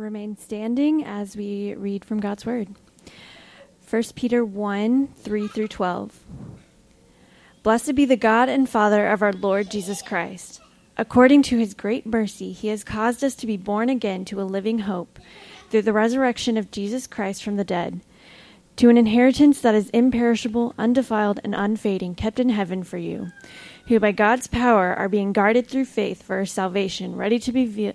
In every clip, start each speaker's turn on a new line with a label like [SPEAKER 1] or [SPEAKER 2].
[SPEAKER 1] remain standing as we read from God's Word. 1 Peter 1 3 through 12. Blessed be the God and Father of our Lord Jesus Christ. According to his great mercy, he has caused us to be born again to a living hope through the resurrection of Jesus Christ from the dead, to an inheritance that is imperishable, undefiled, and unfading, kept in heaven for you, who by God's power are being guarded through faith for salvation, ready to be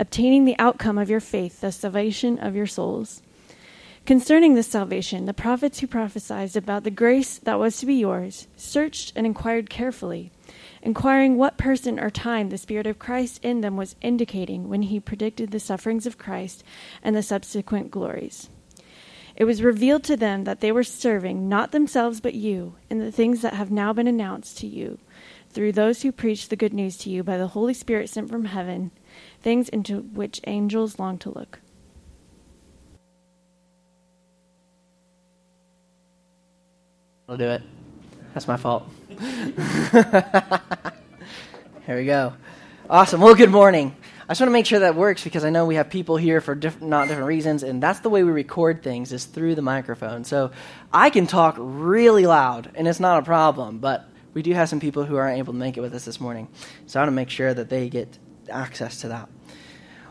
[SPEAKER 1] obtaining the outcome of your faith, the salvation of your souls. Concerning this salvation, the prophets who prophesied about the grace that was to be yours searched and inquired carefully, inquiring what person or time the Spirit of Christ in them was indicating when he predicted the sufferings of Christ and the subsequent glories. It was revealed to them that they were serving not themselves but you in the things that have now been announced to you through those who preach the good news to you by the Holy Spirit sent from heaven things into which angels long to look.
[SPEAKER 2] I'll do it. That's my fault. Here we go. Awesome. Well, good morning. I just want to make sure that works because I know we have people here for diff- not different reasons, and that's the way we record things is through the microphone. So I can talk really loud, and it's not a problem, but we do have some people who aren't able to make it with us this morning. So I want to make sure that they get access to that.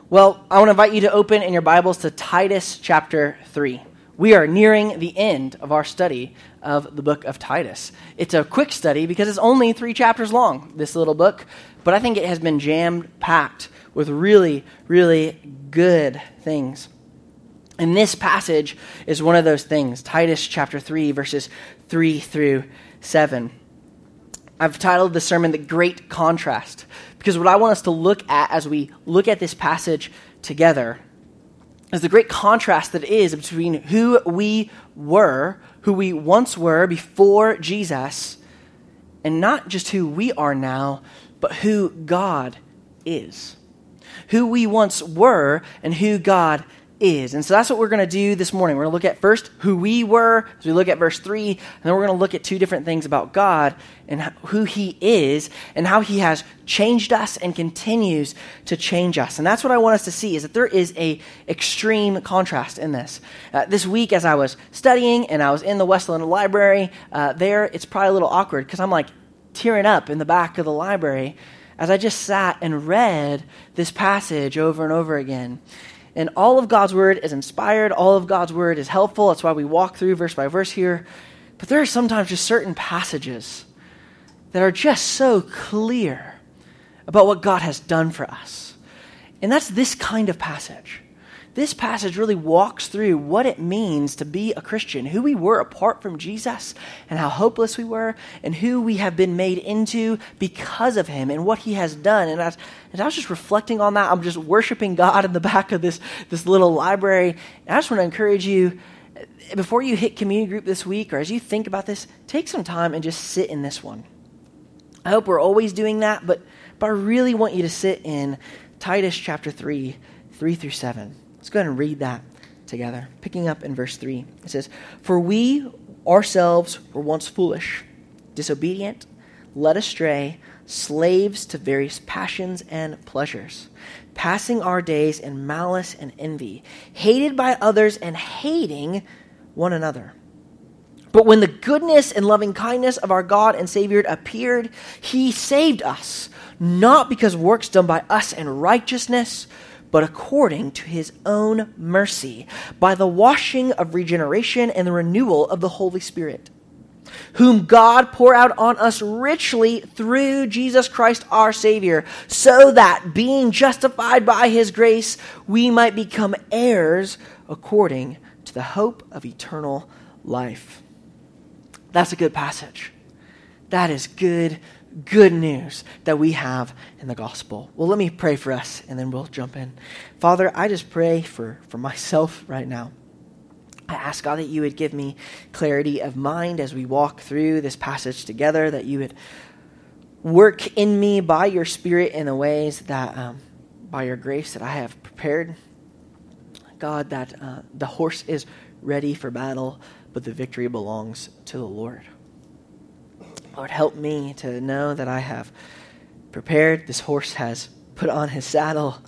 [SPEAKER 2] Well, I want to invite you to open in your Bibles to Titus chapter 3. We are nearing the end of our study of the book of Titus. It's a quick study because it's only three chapters long, this little book, but I think it has been jammed packed with really, really good things. And this passage is one of those things Titus chapter 3, verses 3 through 7. I've titled the sermon The Great Contrast because what I want us to look at as we look at this passage together is the great contrast that is between who we were, who we once were before Jesus, and not just who we are now, but who God is. Who we once were and who God is. And so that's what we're going to do this morning. We're going to look at first who we were, as we look at verse 3, and then we're going to look at two different things about God and who He is and how He has changed us and continues to change us. And that's what I want us to see is that there is a extreme contrast in this. Uh, this week, as I was studying and I was in the Westland Library, uh, there it's probably a little awkward because I'm like tearing up in the back of the library as I just sat and read this passage over and over again. And all of God's word is inspired, all of God's word is helpful. That's why we walk through verse by verse here. But there are sometimes just certain passages that are just so clear about what God has done for us. And that's this kind of passage this passage really walks through what it means to be a Christian, who we were apart from Jesus, and how hopeless we were, and who we have been made into because of him and what he has done. And I was just reflecting on that, I'm just worshiping God in the back of this, this little library. And I just want to encourage you before you hit community group this week, or as you think about this, take some time and just sit in this one. I hope we're always doing that, but, but I really want you to sit in Titus chapter 3, 3 through 7. Let's go ahead and read that together. Picking up in verse 3, it says, For we ourselves were once foolish, disobedient, led astray, slaves to various passions and pleasures, passing our days in malice and envy, hated by others and hating one another. But when the goodness and loving kindness of our God and Savior appeared, he saved us, not because works done by us in righteousness, but according to his own mercy, by the washing of regeneration and the renewal of the Holy Spirit, whom God poured out on us richly through Jesus Christ our Savior, so that, being justified by his grace, we might become heirs according to the hope of eternal life. That's a good passage. That is good, good news that we have in the gospel. Well, let me pray for us and then we'll jump in. Father, I just pray for, for myself right now. I ask God that you would give me clarity of mind as we walk through this passage together, that you would work in me by your Spirit in the ways that, um, by your grace, that I have prepared. God, that uh, the horse is ready for battle, but the victory belongs to the Lord. Lord, help me to know that I have prepared. This horse has put on his saddle.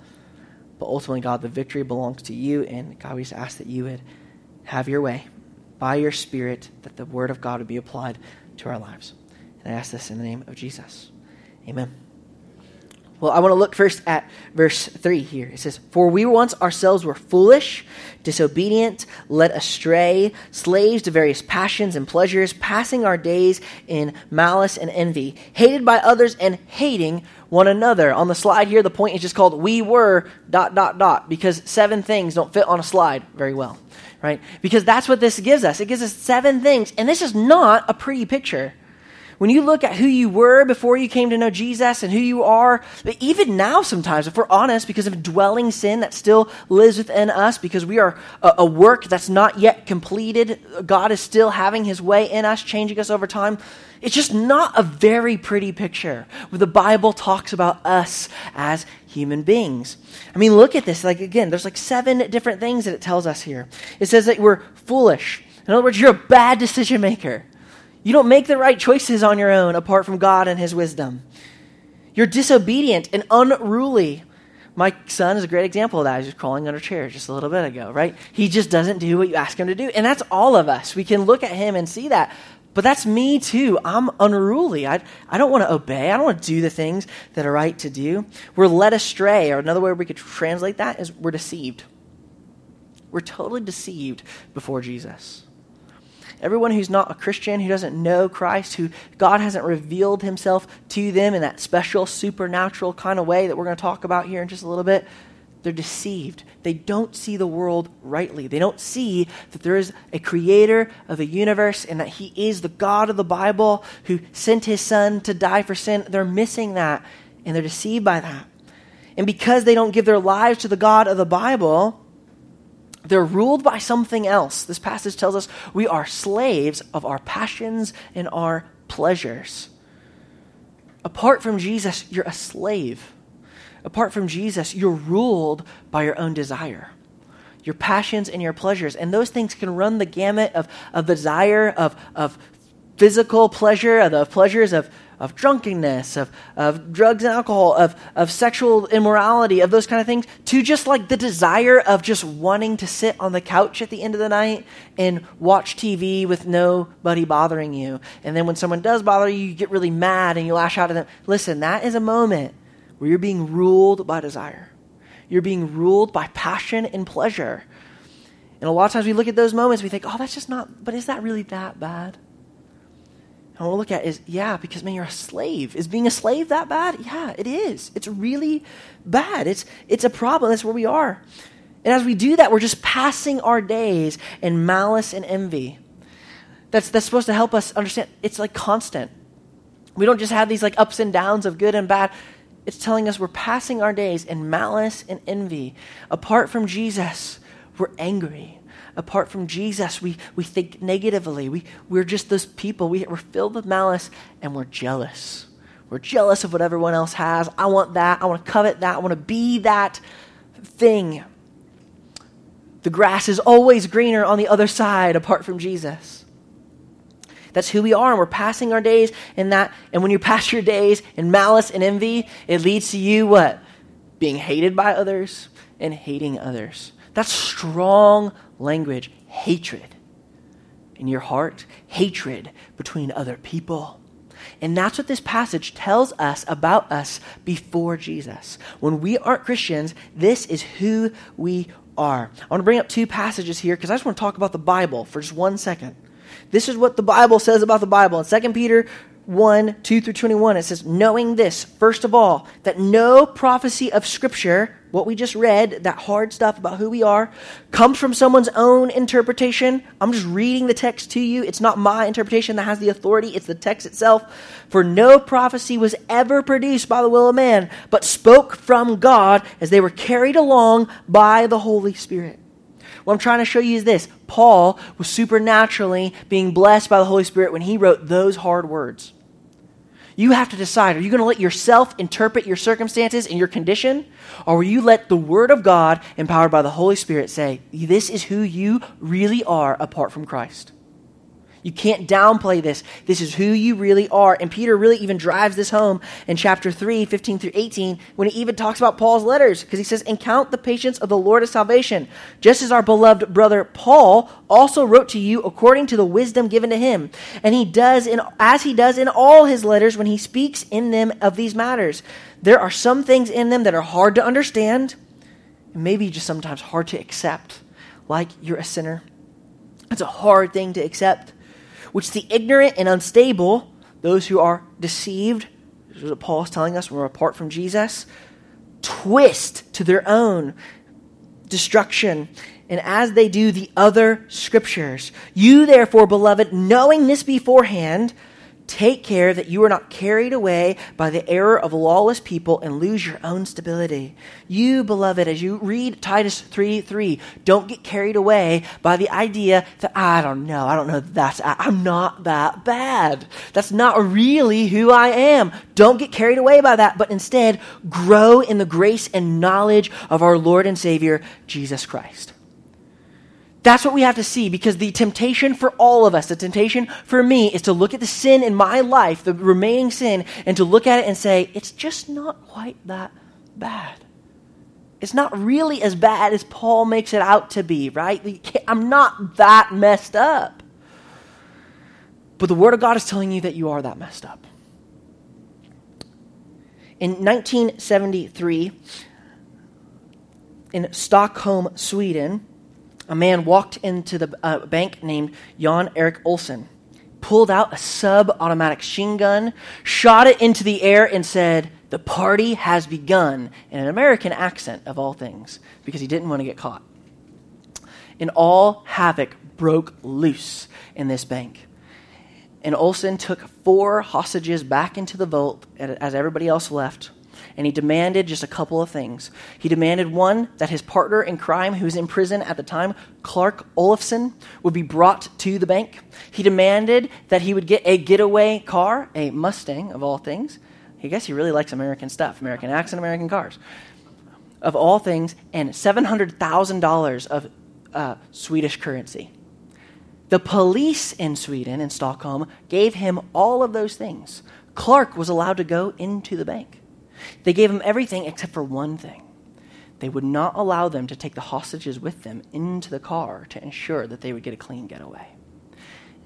[SPEAKER 2] But ultimately, God, the victory belongs to you. And God, we just ask that you would have your way by your Spirit, that the word of God would be applied to our lives. And I ask this in the name of Jesus. Amen. Well, I want to look first at verse 3 here. It says, For we once ourselves were foolish, disobedient, led astray, slaves to various passions and pleasures, passing our days in malice and envy, hated by others and hating one another. On the slide here, the point is just called We Were dot dot dot because seven things don't fit on a slide very well, right? Because that's what this gives us. It gives us seven things, and this is not a pretty picture. When you look at who you were before you came to know Jesus and who you are, even now sometimes, if we're honest, because of dwelling sin that still lives within us, because we are a, a work that's not yet completed, God is still having his way in us, changing us over time. It's just not a very pretty picture where the Bible talks about us as human beings. I mean, look at this. Like, again, there's like seven different things that it tells us here. It says that we're foolish. In other words, you're a bad decision maker. You don't make the right choices on your own apart from God and His wisdom. You're disobedient and unruly. My son is a great example of that. He's just crawling under chairs just a little bit ago, right? He just doesn't do what you ask him to do. And that's all of us. We can look at him and see that. But that's me too. I'm unruly. I, I don't want to obey. I don't want to do the things that are right to do. We're led astray, or another way we could translate that is we're deceived. We're totally deceived before Jesus. Everyone who's not a Christian, who doesn't know Christ, who God hasn't revealed himself to them in that special, supernatural kind of way that we're going to talk about here in just a little bit, they're deceived. They don't see the world rightly. They don't see that there is a creator of the universe and that he is the God of the Bible who sent his son to die for sin. They're missing that and they're deceived by that. And because they don't give their lives to the God of the Bible, they're ruled by something else. This passage tells us we are slaves of our passions and our pleasures. Apart from Jesus, you're a slave. Apart from Jesus, you're ruled by your own desire, your passions and your pleasures. And those things can run the gamut of, of desire, of, of physical pleasure, of the pleasures of of drunkenness, of, of drugs and alcohol, of, of sexual immorality, of those kind of things, to just like the desire of just wanting to sit on the couch at the end of the night and watch TV with nobody bothering you. And then when someone does bother you, you get really mad and you lash out at them. Listen, that is a moment where you're being ruled by desire. You're being ruled by passion and pleasure. And a lot of times we look at those moments, we think, oh, that's just not, but is that really that bad? And we'll look at is, yeah, because man, you're a slave. Is being a slave that bad? Yeah, it is. It's really bad. It's it's a problem. That's where we are. And as we do that, we're just passing our days in malice and envy. That's that's supposed to help us understand it's like constant. We don't just have these like ups and downs of good and bad. It's telling us we're passing our days in malice and envy. Apart from Jesus, we're angry apart from Jesus, we, we think negatively. We, we're just those people. We, we're filled with malice and we're jealous. We're jealous of what everyone else has. I want that. I want to covet that. I want to be that thing. The grass is always greener on the other side apart from Jesus. That's who we are, and we're passing our days in that. And when you pass your days in malice and envy, it leads to you what? Being hated by others and hating others. That's strong language hatred in your heart, hatred between other people. And that's what this passage tells us about us before Jesus. When we aren't Christians, this is who we are. I want to bring up two passages here because I just want to talk about the Bible for just one second. This is what the Bible says about the Bible. In 2 Peter 1 2 through 21, it says, Knowing this, first of all, that no prophecy of Scripture what we just read, that hard stuff about who we are, comes from someone's own interpretation. I'm just reading the text to you. It's not my interpretation that has the authority, it's the text itself. For no prophecy was ever produced by the will of man, but spoke from God as they were carried along by the Holy Spirit. What I'm trying to show you is this Paul was supernaturally being blessed by the Holy Spirit when he wrote those hard words. You have to decide are you going to let yourself interpret your circumstances and your condition? Or will you let the Word of God, empowered by the Holy Spirit, say, This is who you really are apart from Christ? You can't downplay this. This is who you really are. And Peter really even drives this home in chapter 3, 15 through 18, when he even talks about Paul's letters, because he says, And count the patience of the Lord of salvation, just as our beloved brother Paul also wrote to you according to the wisdom given to him. And he does, in, as he does in all his letters when he speaks in them of these matters. There are some things in them that are hard to understand, and maybe just sometimes hard to accept, like you're a sinner. It's a hard thing to accept which the ignorant and unstable, those who are deceived, this is what Paul is telling us when we're apart from Jesus, twist to their own destruction. And as they do the other scriptures, you therefore, beloved, knowing this beforehand, Take care that you are not carried away by the error of lawless people and lose your own stability. You, beloved, as you read Titus 3 3, don't get carried away by the idea that, I don't know, I don't know that's, I'm not that bad. That's not really who I am. Don't get carried away by that, but instead grow in the grace and knowledge of our Lord and Savior, Jesus Christ. That's what we have to see because the temptation for all of us, the temptation for me, is to look at the sin in my life, the remaining sin, and to look at it and say, it's just not quite that bad. It's not really as bad as Paul makes it out to be, right? I'm not that messed up. But the Word of God is telling you that you are that messed up. In 1973, in Stockholm, Sweden, a man walked into the uh, bank named Jan Erik Olsson, pulled out a sub automatic machine gun, shot it into the air, and said, The party has begun, in an American accent of all things, because he didn't want to get caught. And all havoc broke loose in this bank. And Olsson took four hostages back into the vault as everybody else left and he demanded just a couple of things. He demanded one, that his partner in crime, who was in prison at the time, Clark Olofsson, would be brought to the bank. He demanded that he would get a getaway car, a Mustang of all things. I guess he really likes American stuff, American accent, American cars. Of all things, and $700,000 of uh, Swedish currency. The police in Sweden, in Stockholm, gave him all of those things. Clark was allowed to go into the bank. They gave them everything except for one thing. They would not allow them to take the hostages with them into the car to ensure that they would get a clean getaway.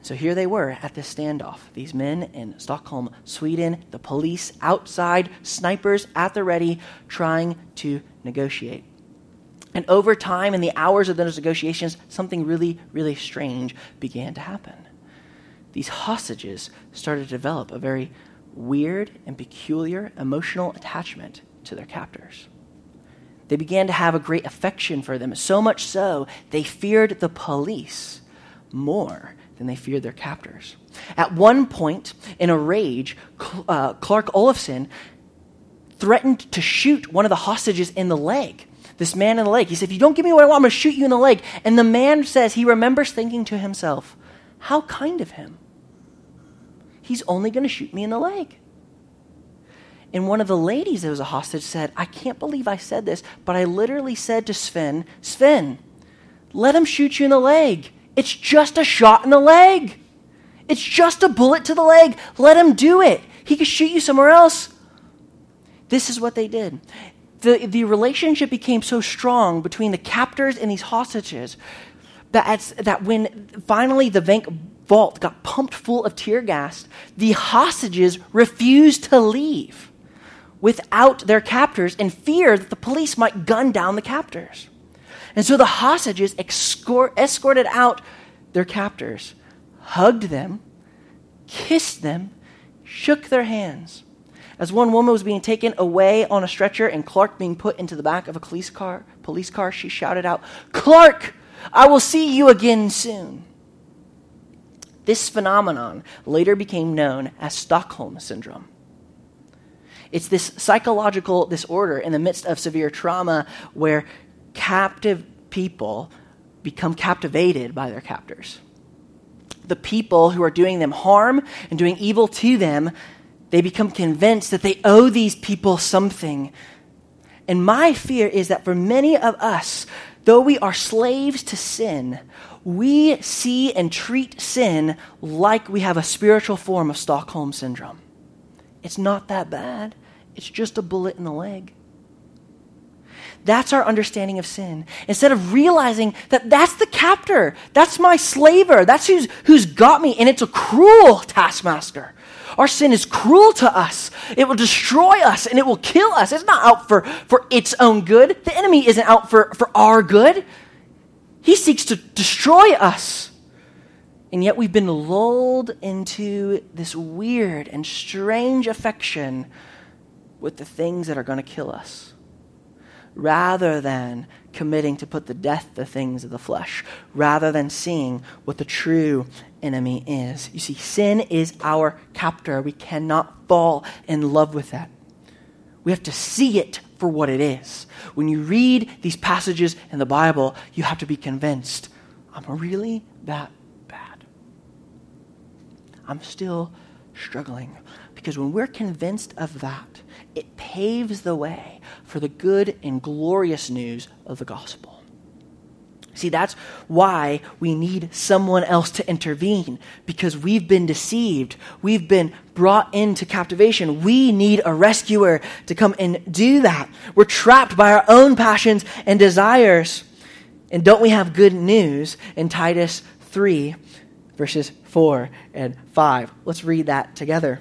[SPEAKER 2] So here they were at this standoff. These men in Stockholm, Sweden, the police outside, snipers at the ready, trying to negotiate. And over time, in the hours of those negotiations, something really, really strange began to happen. These hostages started to develop a very weird and peculiar emotional attachment to their captors. They began to have a great affection for them, so much so they feared the police more than they feared their captors. At one point, in a rage, uh, Clark Olofsson threatened to shoot one of the hostages in the leg. This man in the leg. He said, If you don't give me what I want, I'm going to shoot you in the leg. And the man says he remembers thinking to himself, How kind of him he's only going to shoot me in the leg. And one of the ladies that was a hostage said, I can't believe I said this, but I literally said to Sven, Sven, let him shoot you in the leg. It's just a shot in the leg. It's just a bullet to the leg. Let him do it. He could shoot you somewhere else. This is what they did. The, the relationship became so strong between the captors and these hostages that, that when finally the bank vault got pumped full of tear gas, the hostages refused to leave without their captors in fear that the police might gun down the captors. And so the hostages escorted out their captors, hugged them, kissed them, shook their hands. As one woman was being taken away on a stretcher and Clark being put into the back of a police car, police car, she shouted out, Clark, I will see you again soon. This phenomenon later became known as Stockholm Syndrome. It's this psychological disorder in the midst of severe trauma where captive people become captivated by their captors. The people who are doing them harm and doing evil to them, they become convinced that they owe these people something. And my fear is that for many of us, though we are slaves to sin, we see and treat sin like we have a spiritual form of Stockholm Syndrome. It's not that bad, it's just a bullet in the leg. That's our understanding of sin. Instead of realizing that that's the captor, that's my slaver, that's who's, who's got me, and it's a cruel taskmaster. Our sin is cruel to us. It will destroy us and it will kill us. It's not out for, for its own good. The enemy isn't out for, for our good. He seeks to destroy us. And yet we've been lulled into this weird and strange affection with the things that are going to kill us rather than committing to put to death the things of the flesh, rather than seeing what the true enemy is. You see, sin is our captor. We cannot fall in love with that. We have to see it for what it is. When you read these passages in the Bible, you have to be convinced I'm really that bad. I'm still struggling. Because when we're convinced of that, it paves the way for the good and glorious news of the gospel. See, that's why we need someone else to intervene because we've been deceived. We've been brought into captivation. We need a rescuer to come and do that. We're trapped by our own passions and desires. And don't we have good news in Titus 3, verses 4 and 5? Let's read that together.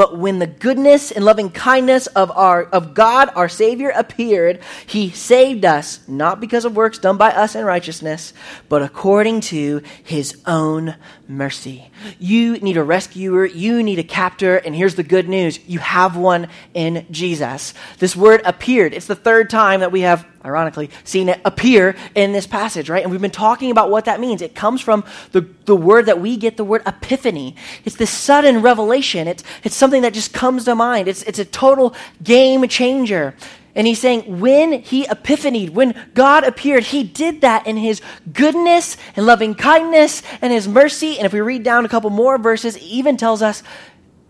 [SPEAKER 2] But when the goodness and loving kindness of, our, of God, our Savior, appeared, He saved us, not because of works done by us in righteousness, but according to His own mercy. You need a rescuer, you need a captor, and here's the good news you have one in Jesus. This word appeared. It's the third time that we have ironically, seen it appear in this passage, right? And we've been talking about what that means. It comes from the, the word that we get, the word epiphany. It's this sudden revelation. It's, it's something that just comes to mind. It's, it's a total game changer. And he's saying, when he epiphanied, when God appeared, he did that in his goodness and loving kindness and his mercy. And if we read down a couple more verses, it even tells us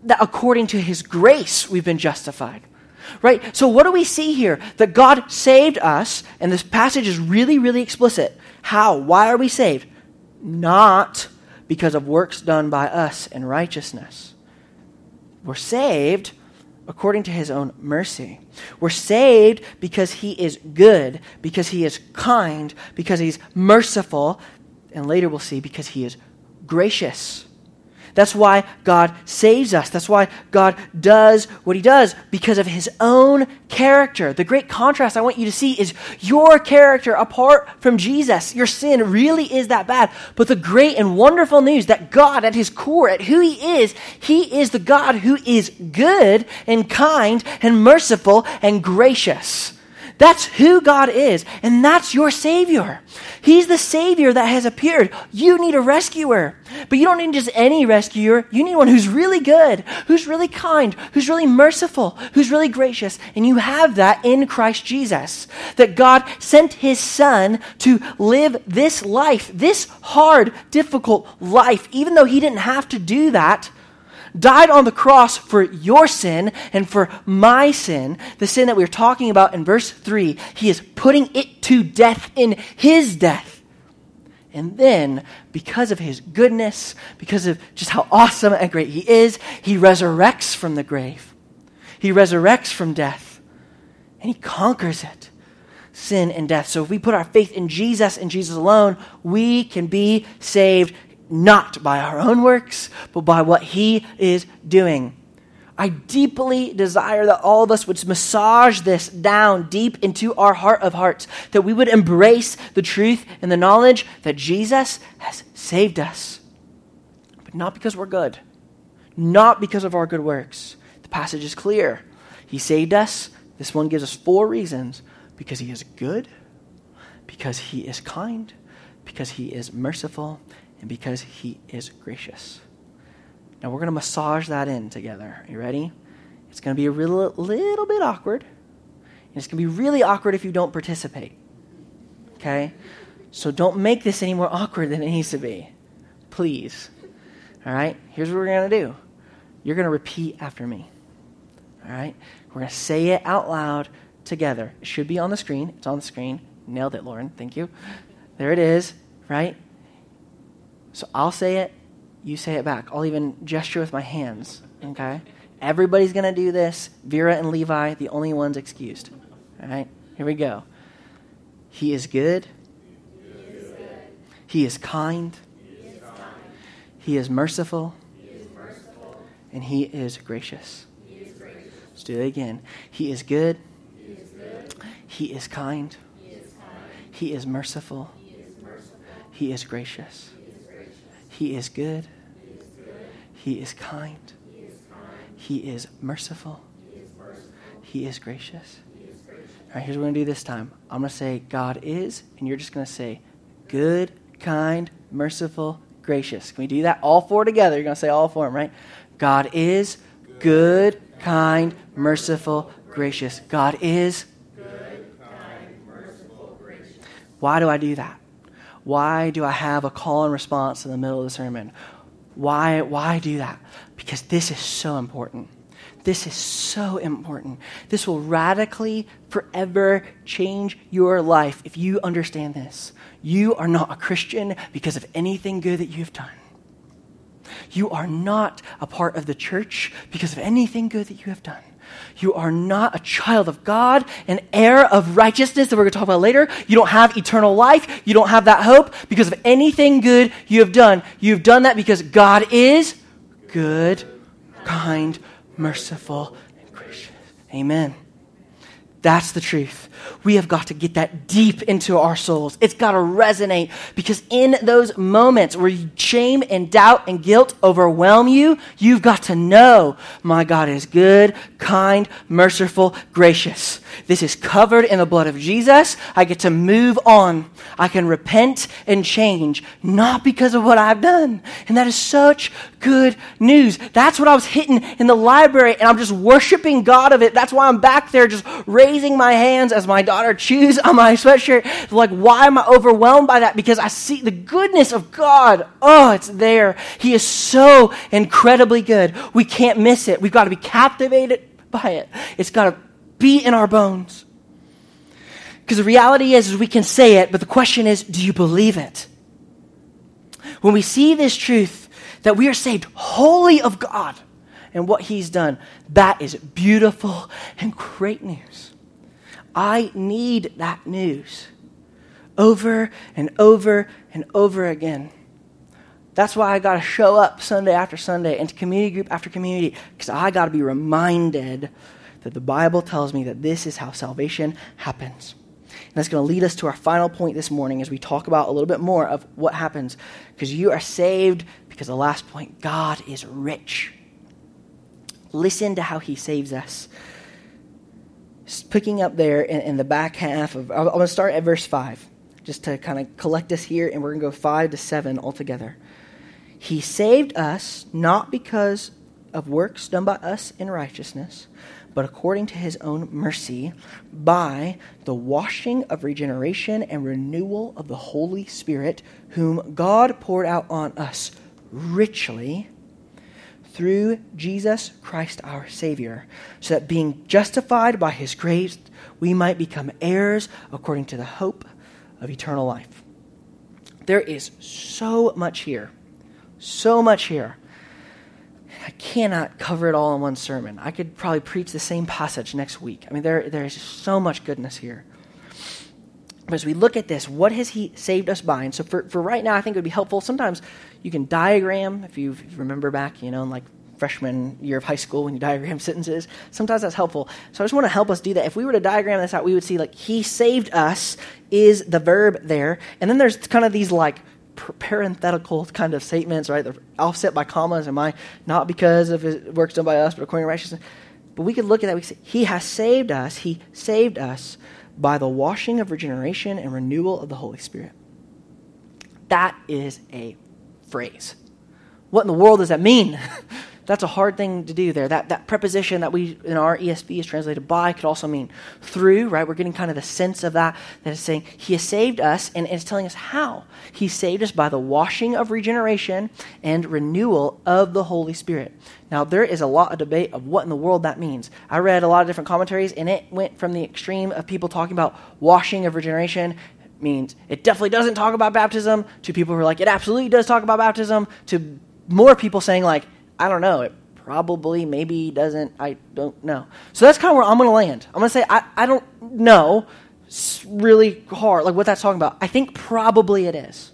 [SPEAKER 2] that according to his grace, we've been justified right? So, what do we see here? That God saved us, and this passage is really, really explicit. How? Why are we saved? Not because of works done by us in righteousness. We're saved according to his own mercy. We're saved because he is good, because he is kind, because he's merciful, and later we'll see because he is gracious. That's why God saves us. That's why God does what he does because of his own character. The great contrast I want you to see is your character apart from Jesus. Your sin really is that bad. But the great and wonderful news that God, at his core, at who he is, he is the God who is good and kind and merciful and gracious. That's who God is, and that's your Savior. He's the Savior that has appeared. You need a rescuer. But you don't need just any rescuer. You need one who's really good, who's really kind, who's really merciful, who's really gracious. And you have that in Christ Jesus. That God sent His Son to live this life, this hard, difficult life, even though He didn't have to do that died on the cross for your sin and for my sin, the sin that we are talking about in verse 3. He is putting it to death in his death. And then, because of his goodness, because of just how awesome and great he is, he resurrects from the grave. He resurrects from death. And he conquers it sin and death. So if we put our faith in Jesus and Jesus alone, we can be saved not by our own works, but by what He is doing. I deeply desire that all of us would massage this down deep into our heart of hearts, that we would embrace the truth and the knowledge that Jesus has saved us. But not because we're good, not because of our good works. The passage is clear. He saved us. This one gives us four reasons because he is good, because he is kind, because he is merciful, and because he is gracious. Now we're going to massage that in together. Are you ready? It's going to be a real, little bit awkward. And it's going to be really awkward if you don't participate. Okay? So don't make this any more awkward than it needs to be. Please. All right? Here's what we're going to do you're going to repeat after me. All right? We're going to say it out loud together. It should be on the screen. It's on the screen. Nailed it, Lauren. Thank you. There it is, right? So I'll say it, you say it back. I'll even gesture with my hands, okay? Everybody's going to do this. Vera and Levi, the only ones excused. All right? Here we go. He is good. He is, good. He is kind. He is, kind. He is merciful. He is merciful. And he is gracious. Gracious. Let's do it again. He is good. He is. He is kind. He is, kind. He is merciful. He is, merciful. He is gracious. He is good. He is kind. He is merciful. He is gracious. All right, here's what we're going to do this time. I'm going to say, God is, and you're just going to say, good, kind, merciful, gracious. Can we do that all four together? You're going to say all four of them, right? God is good, kind, merciful, gracious. God is good, kind, merciful, gracious. Why do I do that? Why do I have a call and response in the middle of the sermon? Why, why do that? Because this is so important. This is so important. This will radically, forever change your life if you understand this. You are not a Christian because of anything good that you've done. You are not a part of the church because of anything good that you have done. You are not a child of God, an heir of righteousness that we're going to talk about later. You don't have eternal life. You don't have that hope because of anything good you have done. You've done that because God is good, kind, merciful, and gracious. Amen. That's the truth. We have got to get that deep into our souls. It's got to resonate because in those moments where shame and doubt and guilt overwhelm you, you've got to know my God is good, kind, merciful, gracious. This is covered in the blood of Jesus. I get to move on. I can repent and change, not because of what I've done. And that is such good news. That's what I was hitting in the library, and I'm just worshiping God of it. That's why I'm back there just raising my hands as my daughter chews on my sweatshirt. Like, why am I overwhelmed by that? Because I see the goodness of God. Oh, it's there. He is so incredibly good. We can't miss it. We've got to be captivated by it. It's got to be in our bones. Because the reality is, is, we can say it, but the question is, do you believe it? When we see this truth that we are saved wholly of God and what He's done, that is beautiful and great news. I need that news over and over and over again. That's why I got to show up Sunday after Sunday and to community group after community because I got to be reminded that the Bible tells me that this is how salvation happens. And that's going to lead us to our final point this morning as we talk about a little bit more of what happens. Because you are saved, because the last point, God is rich. Listen to how he saves us. Picking up there in, in the back half of, I'm going to start at verse 5, just to kind of collect us here, and we're going to go 5 to 7 altogether. He saved us not because of works done by us in righteousness but according to his own mercy, by the washing of regeneration and renewal of the Holy Spirit, whom God poured out on us richly through Jesus Christ our Savior, so that being justified by his grace, we might become heirs according to the hope of eternal life. There is so much here. So much here. I cannot cover it all in one sermon. I could probably preach the same passage next week. I mean, there, there is so much goodness here. But as we look at this, what has He saved us by? And so for, for right now, I think it would be helpful. Sometimes you can diagram, if you remember back, you know, in like freshman year of high school when you diagram sentences. Sometimes that's helpful. So I just want to help us do that. If we were to diagram this out, we would see like He saved us is the verb there. And then there's kind of these like parenthetical kind of statements, right? They're offset by commas. Am I not because of his works done by us, but according to righteousness? But we could look at that. We could say, He has saved us. He saved us by the washing of regeneration and renewal of the Holy Spirit. That is a phrase. What in the world does that mean? That's a hard thing to do there. That, that preposition that we in our ESV is translated by could also mean through, right? We're getting kind of the sense of that, that is saying He has saved us, and it's telling us how. He saved us by the washing of regeneration and renewal of the Holy Spirit. Now, there is a lot of debate of what in the world that means. I read a lot of different commentaries, and it went from the extreme of people talking about washing of regeneration means it definitely doesn't talk about baptism, to people who are like, it absolutely does talk about baptism, to more people saying, like, I don't know. It probably, maybe doesn't. I don't know. So that's kind of where I'm going to land. I'm going to say I, I don't know. Really hard, like what that's talking about. I think probably it is.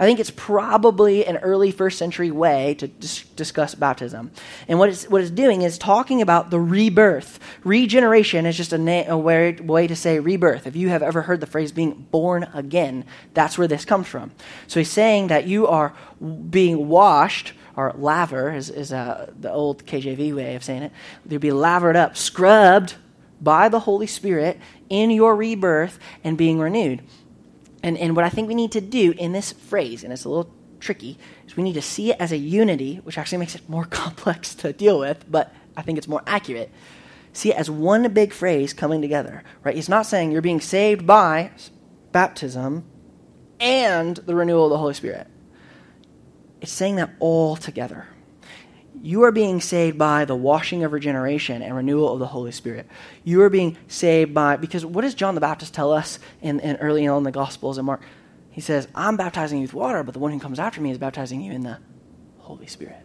[SPEAKER 2] I think it's probably an early first century way to dis- discuss baptism. And what it's, what it's doing is talking about the rebirth. Regeneration is just a, na- a way, way to say rebirth. If you have ever heard the phrase being born again, that's where this comes from. So he's saying that you are being washed or laver is, is uh, the old KJV way of saying it. You'll be lavered up, scrubbed by the Holy Spirit in your rebirth and being renewed. And, and what I think we need to do in this phrase, and it's a little tricky, is we need to see it as a unity, which actually makes it more complex to deal with, but I think it's more accurate. See it as one big phrase coming together, right? He's not saying you're being saved by baptism and the renewal of the Holy Spirit. It's saying that all together. You are being saved by the washing of regeneration and renewal of the Holy Spirit. You are being saved by, because what does John the Baptist tell us in, in early on in the Gospels in Mark? He says, I'm baptizing you with water, but the one who comes after me is baptizing you in the Holy Spirit.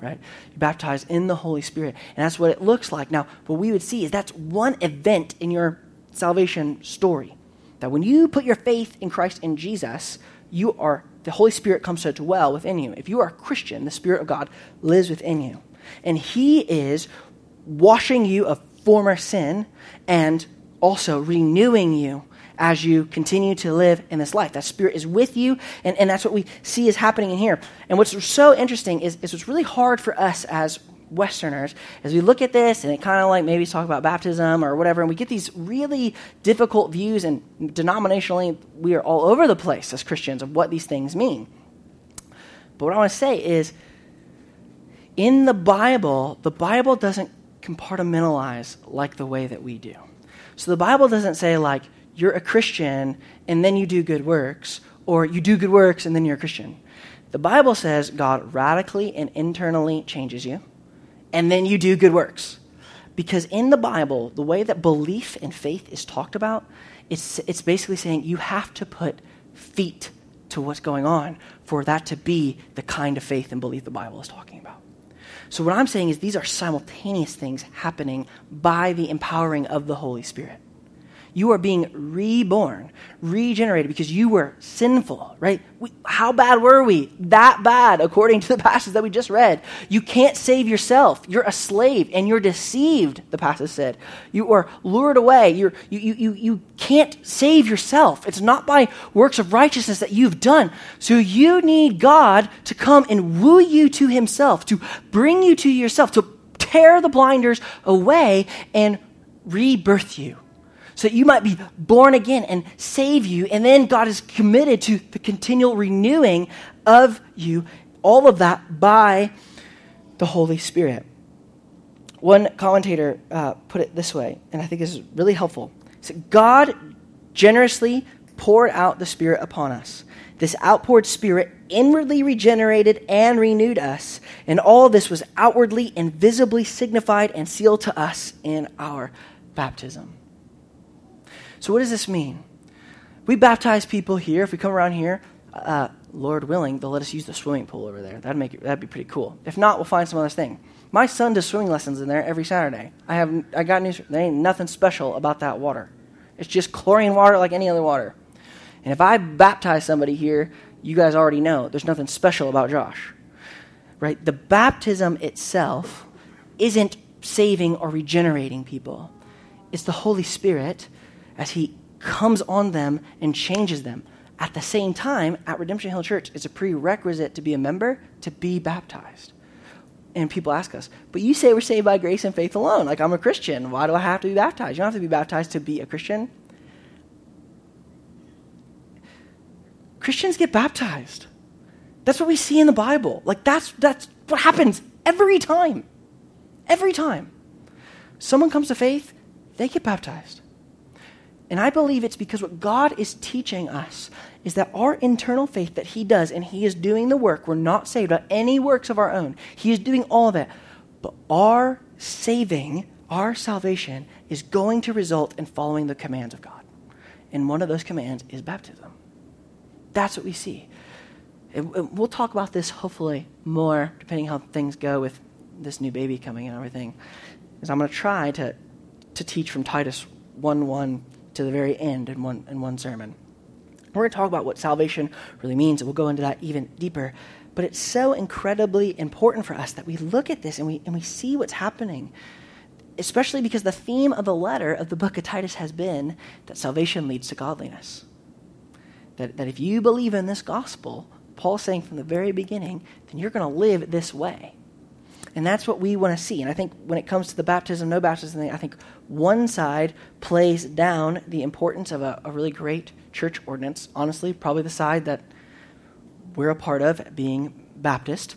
[SPEAKER 2] Right? You're baptized in the Holy Spirit. And that's what it looks like. Now, what we would see is that's one event in your salvation story. That when you put your faith in Christ and Jesus, you are the Holy Spirit comes to dwell within you. If you are a Christian, the Spirit of God lives within you. And He is washing you of former sin and also renewing you as you continue to live in this life. That Spirit is with you, and, and that's what we see is happening in here. And what's so interesting is, is it's really hard for us as Westerners, as we look at this and it kind of like maybe talk about baptism or whatever, and we get these really difficult views, and denominationally, we are all over the place as Christians of what these things mean. But what I want to say is, in the Bible, the Bible doesn't compartmentalize like the way that we do. So the Bible doesn't say, like, you're a Christian and then you do good works, or you do good works and then you're a Christian. The Bible says God radically and internally changes you and then you do good works. Because in the Bible, the way that belief and faith is talked about, it's, it's basically saying you have to put feet to what's going on for that to be the kind of faith and belief the Bible is talking about. So, what I'm saying is these are simultaneous things happening by the empowering of the Holy Spirit. You are being reborn, regenerated because you were sinful, right? We, how bad were we? That bad, according to the passage that we just read. You can't save yourself. You're a slave and you're deceived, the passage said. You are lured away. You're, you, you, you, you can't save yourself. It's not by works of righteousness that you've done. So you need God to come and woo you to himself, to bring you to yourself, to tear the blinders away and rebirth you so that you might be born again and save you. And then God is committed to the continual renewing of you, all of that by the Holy Spirit. One commentator uh, put it this way, and I think this is really helpful. He said, God generously poured out the Spirit upon us. This outpoured Spirit inwardly regenerated and renewed us, and all this was outwardly and visibly signified and sealed to us in our baptism. So, what does this mean? We baptize people here. If we come around here, uh, Lord willing, they'll let us use the swimming pool over there. That'd make it, that'd be pretty cool. If not, we'll find some other thing. My son does swimming lessons in there every Saturday. I have I got news. There ain't nothing special about that water. It's just chlorine water like any other water. And if I baptize somebody here, you guys already know there's nothing special about Josh. Right? The baptism itself isn't saving or regenerating people. It's the Holy Spirit as He comes on them and changes them. At the same time, at Redemption Hill Church, it's a prerequisite to be a member to be baptized. And people ask us, but you say we're saved by grace and faith alone. Like, I'm a Christian. Why do I have to be baptized? You don't have to be baptized to be a Christian. Christians get baptized. That's what we see in the Bible. Like, that's, that's what happens every time. Every time. Someone comes to faith, they get baptized. And I believe it's because what God is teaching us is that our internal faith that He does, and He is doing the work, we're not saved by any works of our own. He is doing all that. But our saving, our salvation, is going to result in following the commands of God. And one of those commands is baptism. That's what we see. And we'll talk about this hopefully more, depending how things go with this new baby coming and everything. Is I'm going to try to, to teach from Titus 1 1 to the very end in one, in one sermon. We're going to talk about what salvation really means, and we'll go into that even deeper. But it's so incredibly important for us that we look at this and we, and we see what's happening, especially because the theme of the letter of the book of Titus has been that salvation leads to godliness. That, that if you believe in this gospel, Paul's saying from the very beginning, then you're going to live this way. And that's what we want to see. And I think when it comes to the baptism, no baptism thing, I think one side plays down the importance of a, a really great church ordinance. Honestly, probably the side that we're a part of, being Baptist.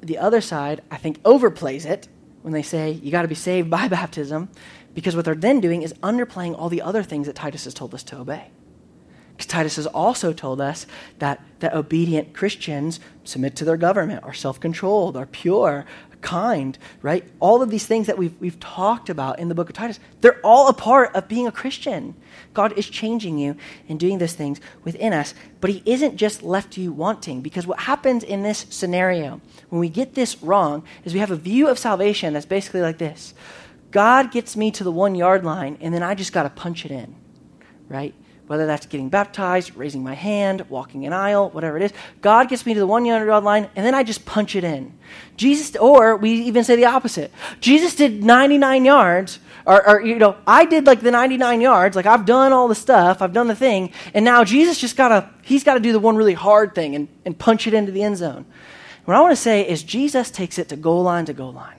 [SPEAKER 2] The other side, I think, overplays it when they say you got to be saved by baptism, because what they're then doing is underplaying all the other things that Titus has told us to obey. Titus has also told us that, that obedient Christians submit to their government, are self controlled, are pure, kind, right? All of these things that we've, we've talked about in the book of Titus, they're all a part of being a Christian. God is changing you and doing those things within us, but He isn't just left you wanting, because what happens in this scenario, when we get this wrong, is we have a view of salvation that's basically like this God gets me to the one yard line, and then I just got to punch it in, right? Whether that's getting baptized, raising my hand, walking an aisle, whatever it is. God gets me to the one yard line, and then I just punch it in. Jesus, or we even say the opposite. Jesus did 99 yards, or, or, you know, I did like the 99 yards, like I've done all the stuff, I've done the thing, and now Jesus just gotta, he's gotta do the one really hard thing and, and punch it into the end zone. What I want to say is Jesus takes it to goal line to goal line.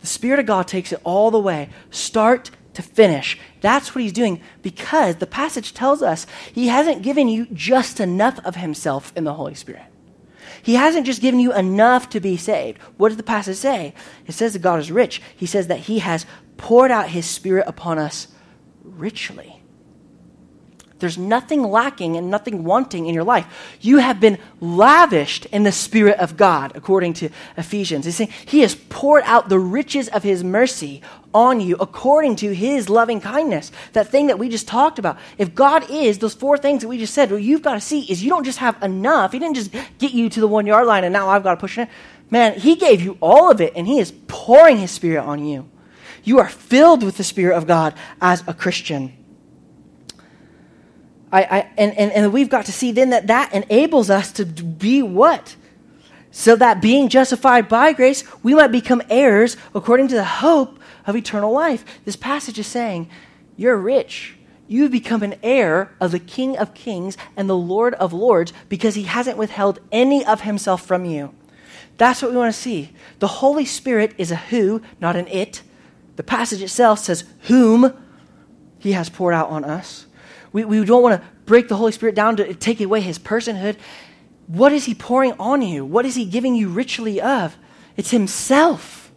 [SPEAKER 2] The Spirit of God takes it all the way, start to finish. That's what he's doing because the passage tells us he hasn't given you just enough of himself in the Holy Spirit. He hasn't just given you enough to be saved. What does the passage say? It says that God is rich. He says that he has poured out his spirit upon us richly. There's nothing lacking and nothing wanting in your life. You have been lavished in the Spirit of God, according to Ephesians. He's saying He has poured out the riches of His mercy on you according to His loving kindness. That thing that we just talked about. If God is those four things that we just said, what you've got to see is you don't just have enough. He didn't just get you to the one yard line and now I've got to push it. Man, He gave you all of it and He is pouring His Spirit on you. You are filled with the Spirit of God as a Christian. I, I, and, and, and we've got to see then that that enables us to be what? So that being justified by grace, we might become heirs according to the hope of eternal life. This passage is saying, You're rich. You've become an heir of the King of Kings and the Lord of Lords because he hasn't withheld any of himself from you. That's what we want to see. The Holy Spirit is a who, not an it. The passage itself says, Whom he has poured out on us. We, we don't want to break the Holy Spirit down to take away his personhood. What is he pouring on you? What is he giving you richly of? It's himself.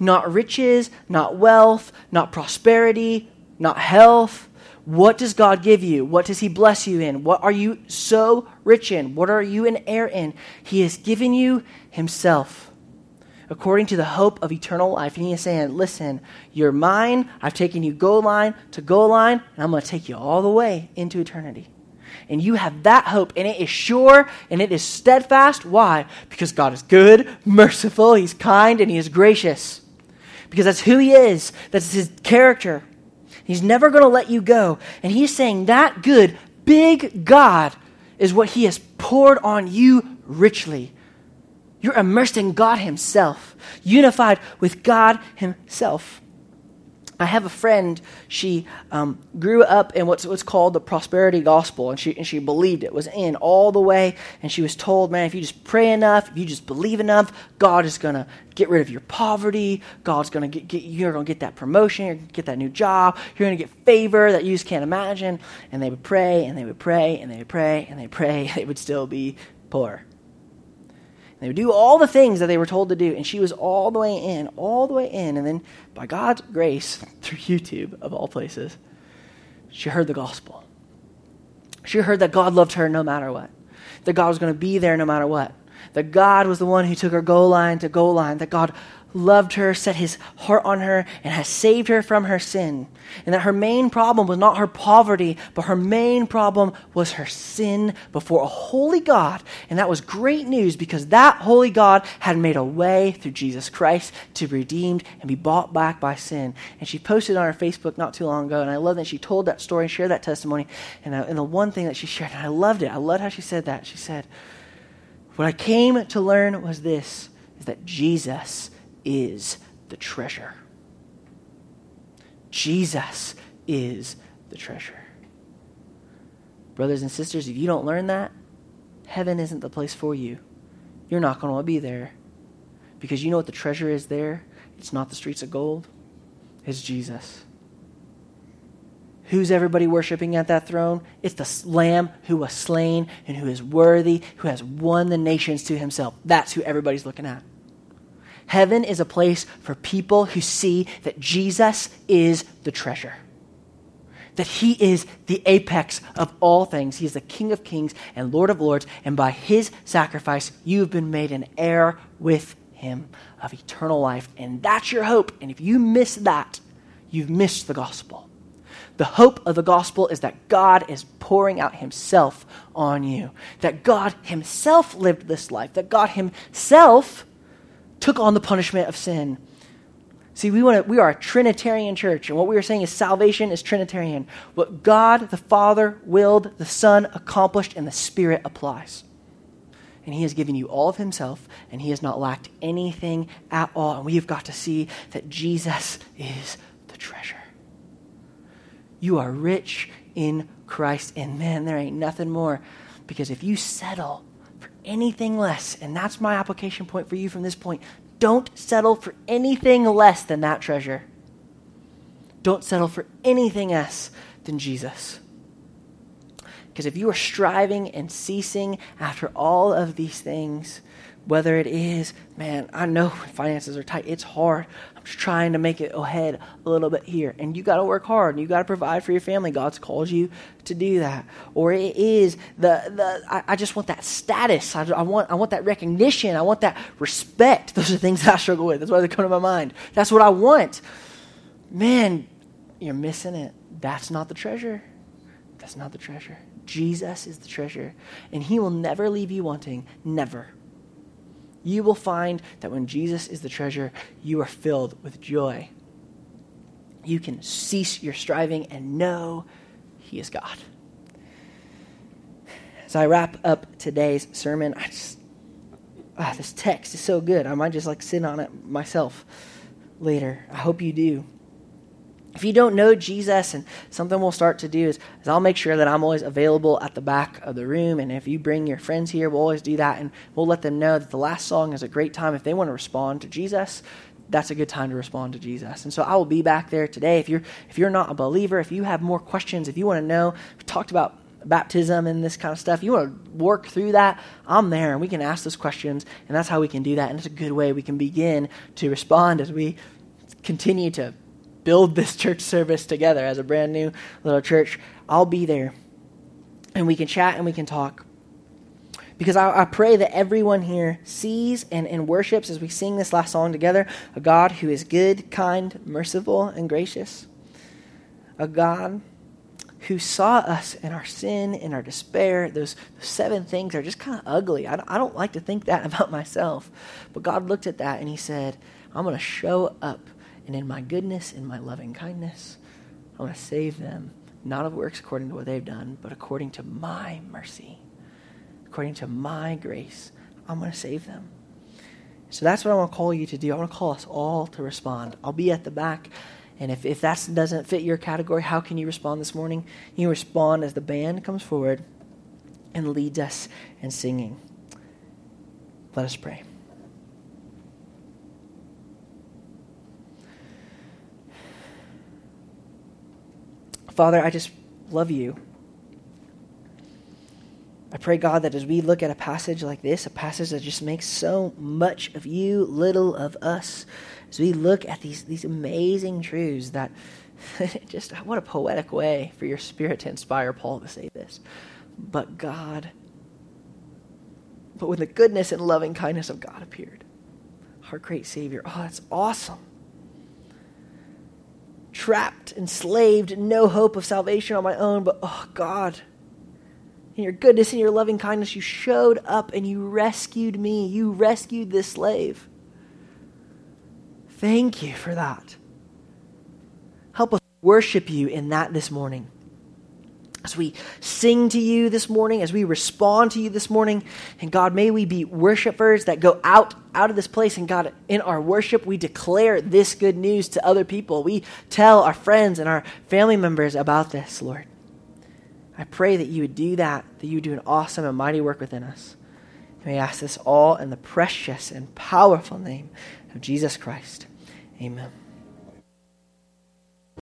[SPEAKER 2] Not riches, not wealth, not prosperity, not health. What does God give you? What does He bless you in? What are you so rich in? What are you an heir in? He has given you Himself according to the hope of eternal life. And he is saying, Listen, you're mine. I've taken you goal line to goal line, and I'm going to take you all the way into eternity. And you have that hope, and it is sure and it is steadfast. Why? Because God is good, merciful, He's kind, and He is gracious. Because that's who He is, that's His character. He's never going to let you go. And He's saying that good, big God is what He has poured on you richly you're immersed in God Himself, unified with God Himself. I have a friend. She um, grew up in what's what's called the prosperity gospel, and she and she believed it was in all the way. And she was told, "Man, if you just pray enough, if you just believe enough, God is gonna get rid of your poverty. God's gonna get, get you're gonna get that promotion, you're gonna get that new job, you're gonna get favor that you just can't imagine." And they would pray, and they would pray, and they would pray, and they pray. And they would still be poor. They would do all the things that they were told to do, and she was all the way in, all the way in. And then, by God's grace, through YouTube, of all places, she heard the gospel. She heard that God loved her no matter what, that God was going to be there no matter what, that God was the one who took her goal line to goal line, that God loved her, set his heart on her, and has saved her from her sin. And that her main problem was not her poverty, but her main problem was her sin before a holy God. And that was great news because that holy God had made a way through Jesus Christ to be redeemed and be bought back by sin. And she posted on her Facebook not too long ago, and I love that she told that story and shared that testimony. And, I, uh, and the one thing that she shared, and I loved it, I loved how she said that. She said, What I came to learn was this, is that Jesus is the treasure. Jesus is the treasure. Brothers and sisters, if you don't learn that, heaven isn't the place for you. You're not going to be there. Because you know what the treasure is there? It's not the streets of gold, it's Jesus. Who's everybody worshiping at that throne? It's the Lamb who was slain and who is worthy, who has won the nations to himself. That's who everybody's looking at. Heaven is a place for people who see that Jesus is the treasure, that he is the apex of all things. He is the King of kings and Lord of lords, and by his sacrifice, you've been made an heir with him of eternal life. And that's your hope. And if you miss that, you've missed the gospel. The hope of the gospel is that God is pouring out himself on you, that God himself lived this life, that God himself took on the punishment of sin. See, we, want to, we are a Trinitarian church, and what we are saying is salvation is Trinitarian. What God the Father willed, the Son accomplished, and the Spirit applies. And He has given you all of Himself, and He has not lacked anything at all. And we have got to see that Jesus is the treasure. You are rich in Christ, and man, there ain't nothing more. Because if you settle anything less, and that's my application point for you from this point, don't settle for anything less than that treasure. Don't settle for anything less than Jesus. Because if you are striving and ceasing after all of these things, whether it is, man, I know finances are tight, it's hard. I'm just trying to make it ahead a little bit here. And you got to work hard and you got to provide for your family. God's called you to do that. Or it is the, the I, I just want that status. I, I, want, I want that recognition. I want that respect. Those are things I struggle with. That's why they come to my mind. That's what I want. Man, you're missing it. That's not the treasure. That's not the treasure. Jesus is the treasure. And he will never leave you wanting. Never you will find that when Jesus is the treasure, you are filled with joy. You can cease your striving and know He is God. As I wrap up today's sermon, I just, ah, this text is so good. I might just like sit on it myself later. I hope you do. If you don't know Jesus, and something we'll start to do is, is, I'll make sure that I'm always available at the back of the room. And if you bring your friends here, we'll always do that. And we'll let them know that the last song is a great time. If they want to respond to Jesus, that's a good time to respond to Jesus. And so I will be back there today. If you're, if you're not a believer, if you have more questions, if you want to know, we talked about baptism and this kind of stuff, you want to work through that, I'm there and we can ask those questions. And that's how we can do that. And it's a good way we can begin to respond as we continue to build this church service together as a brand new little church, I'll be there. And we can chat and we can talk. Because I, I, pray that everyone here sees and, and worships as we sing this last song together a God who is good, kind, merciful, and gracious. A God who saw us in our sin, in our despair. Those, seven things are just kind of ugly. I I don't like to think that about myself. But God looked at that and He said, I'm going to show up and in my goodness, in my loving kindness, I want to save them, not of works according to what they've done, but according to my mercy, according to my grace. I'm going to save them. So that's what I want to call you to do. I want to call us all to respond. I'll be at the back. And if, if that doesn't fit your category, how can you respond this morning? You respond as the band comes forward and leads us in singing. Let us pray. Father, I just love you. I pray, God, that as we look at a passage like this, a passage that just makes so much of you, little of us, as we look at these, these amazing truths that just what a poetic way for your spirit to inspire Paul to say this. But God, but when the goodness and loving kindness of God appeared, our great Savior, oh, that's awesome. Trapped, enslaved, no hope of salvation on my own, but oh, God in your goodness and your loving kindness, you showed up and you rescued me. You rescued this slave. Thank you for that. Help us worship you in that this morning. As we sing to you this morning, as we respond to you this morning, and God, may we be worshipers that go out out of this place, and God, in our worship, we declare this good news to other people. We tell our friends and our family members about this, Lord. I pray that you would do that, that you would do an awesome and mighty work within us. And we ask this all in the precious and powerful name of Jesus Christ. Amen.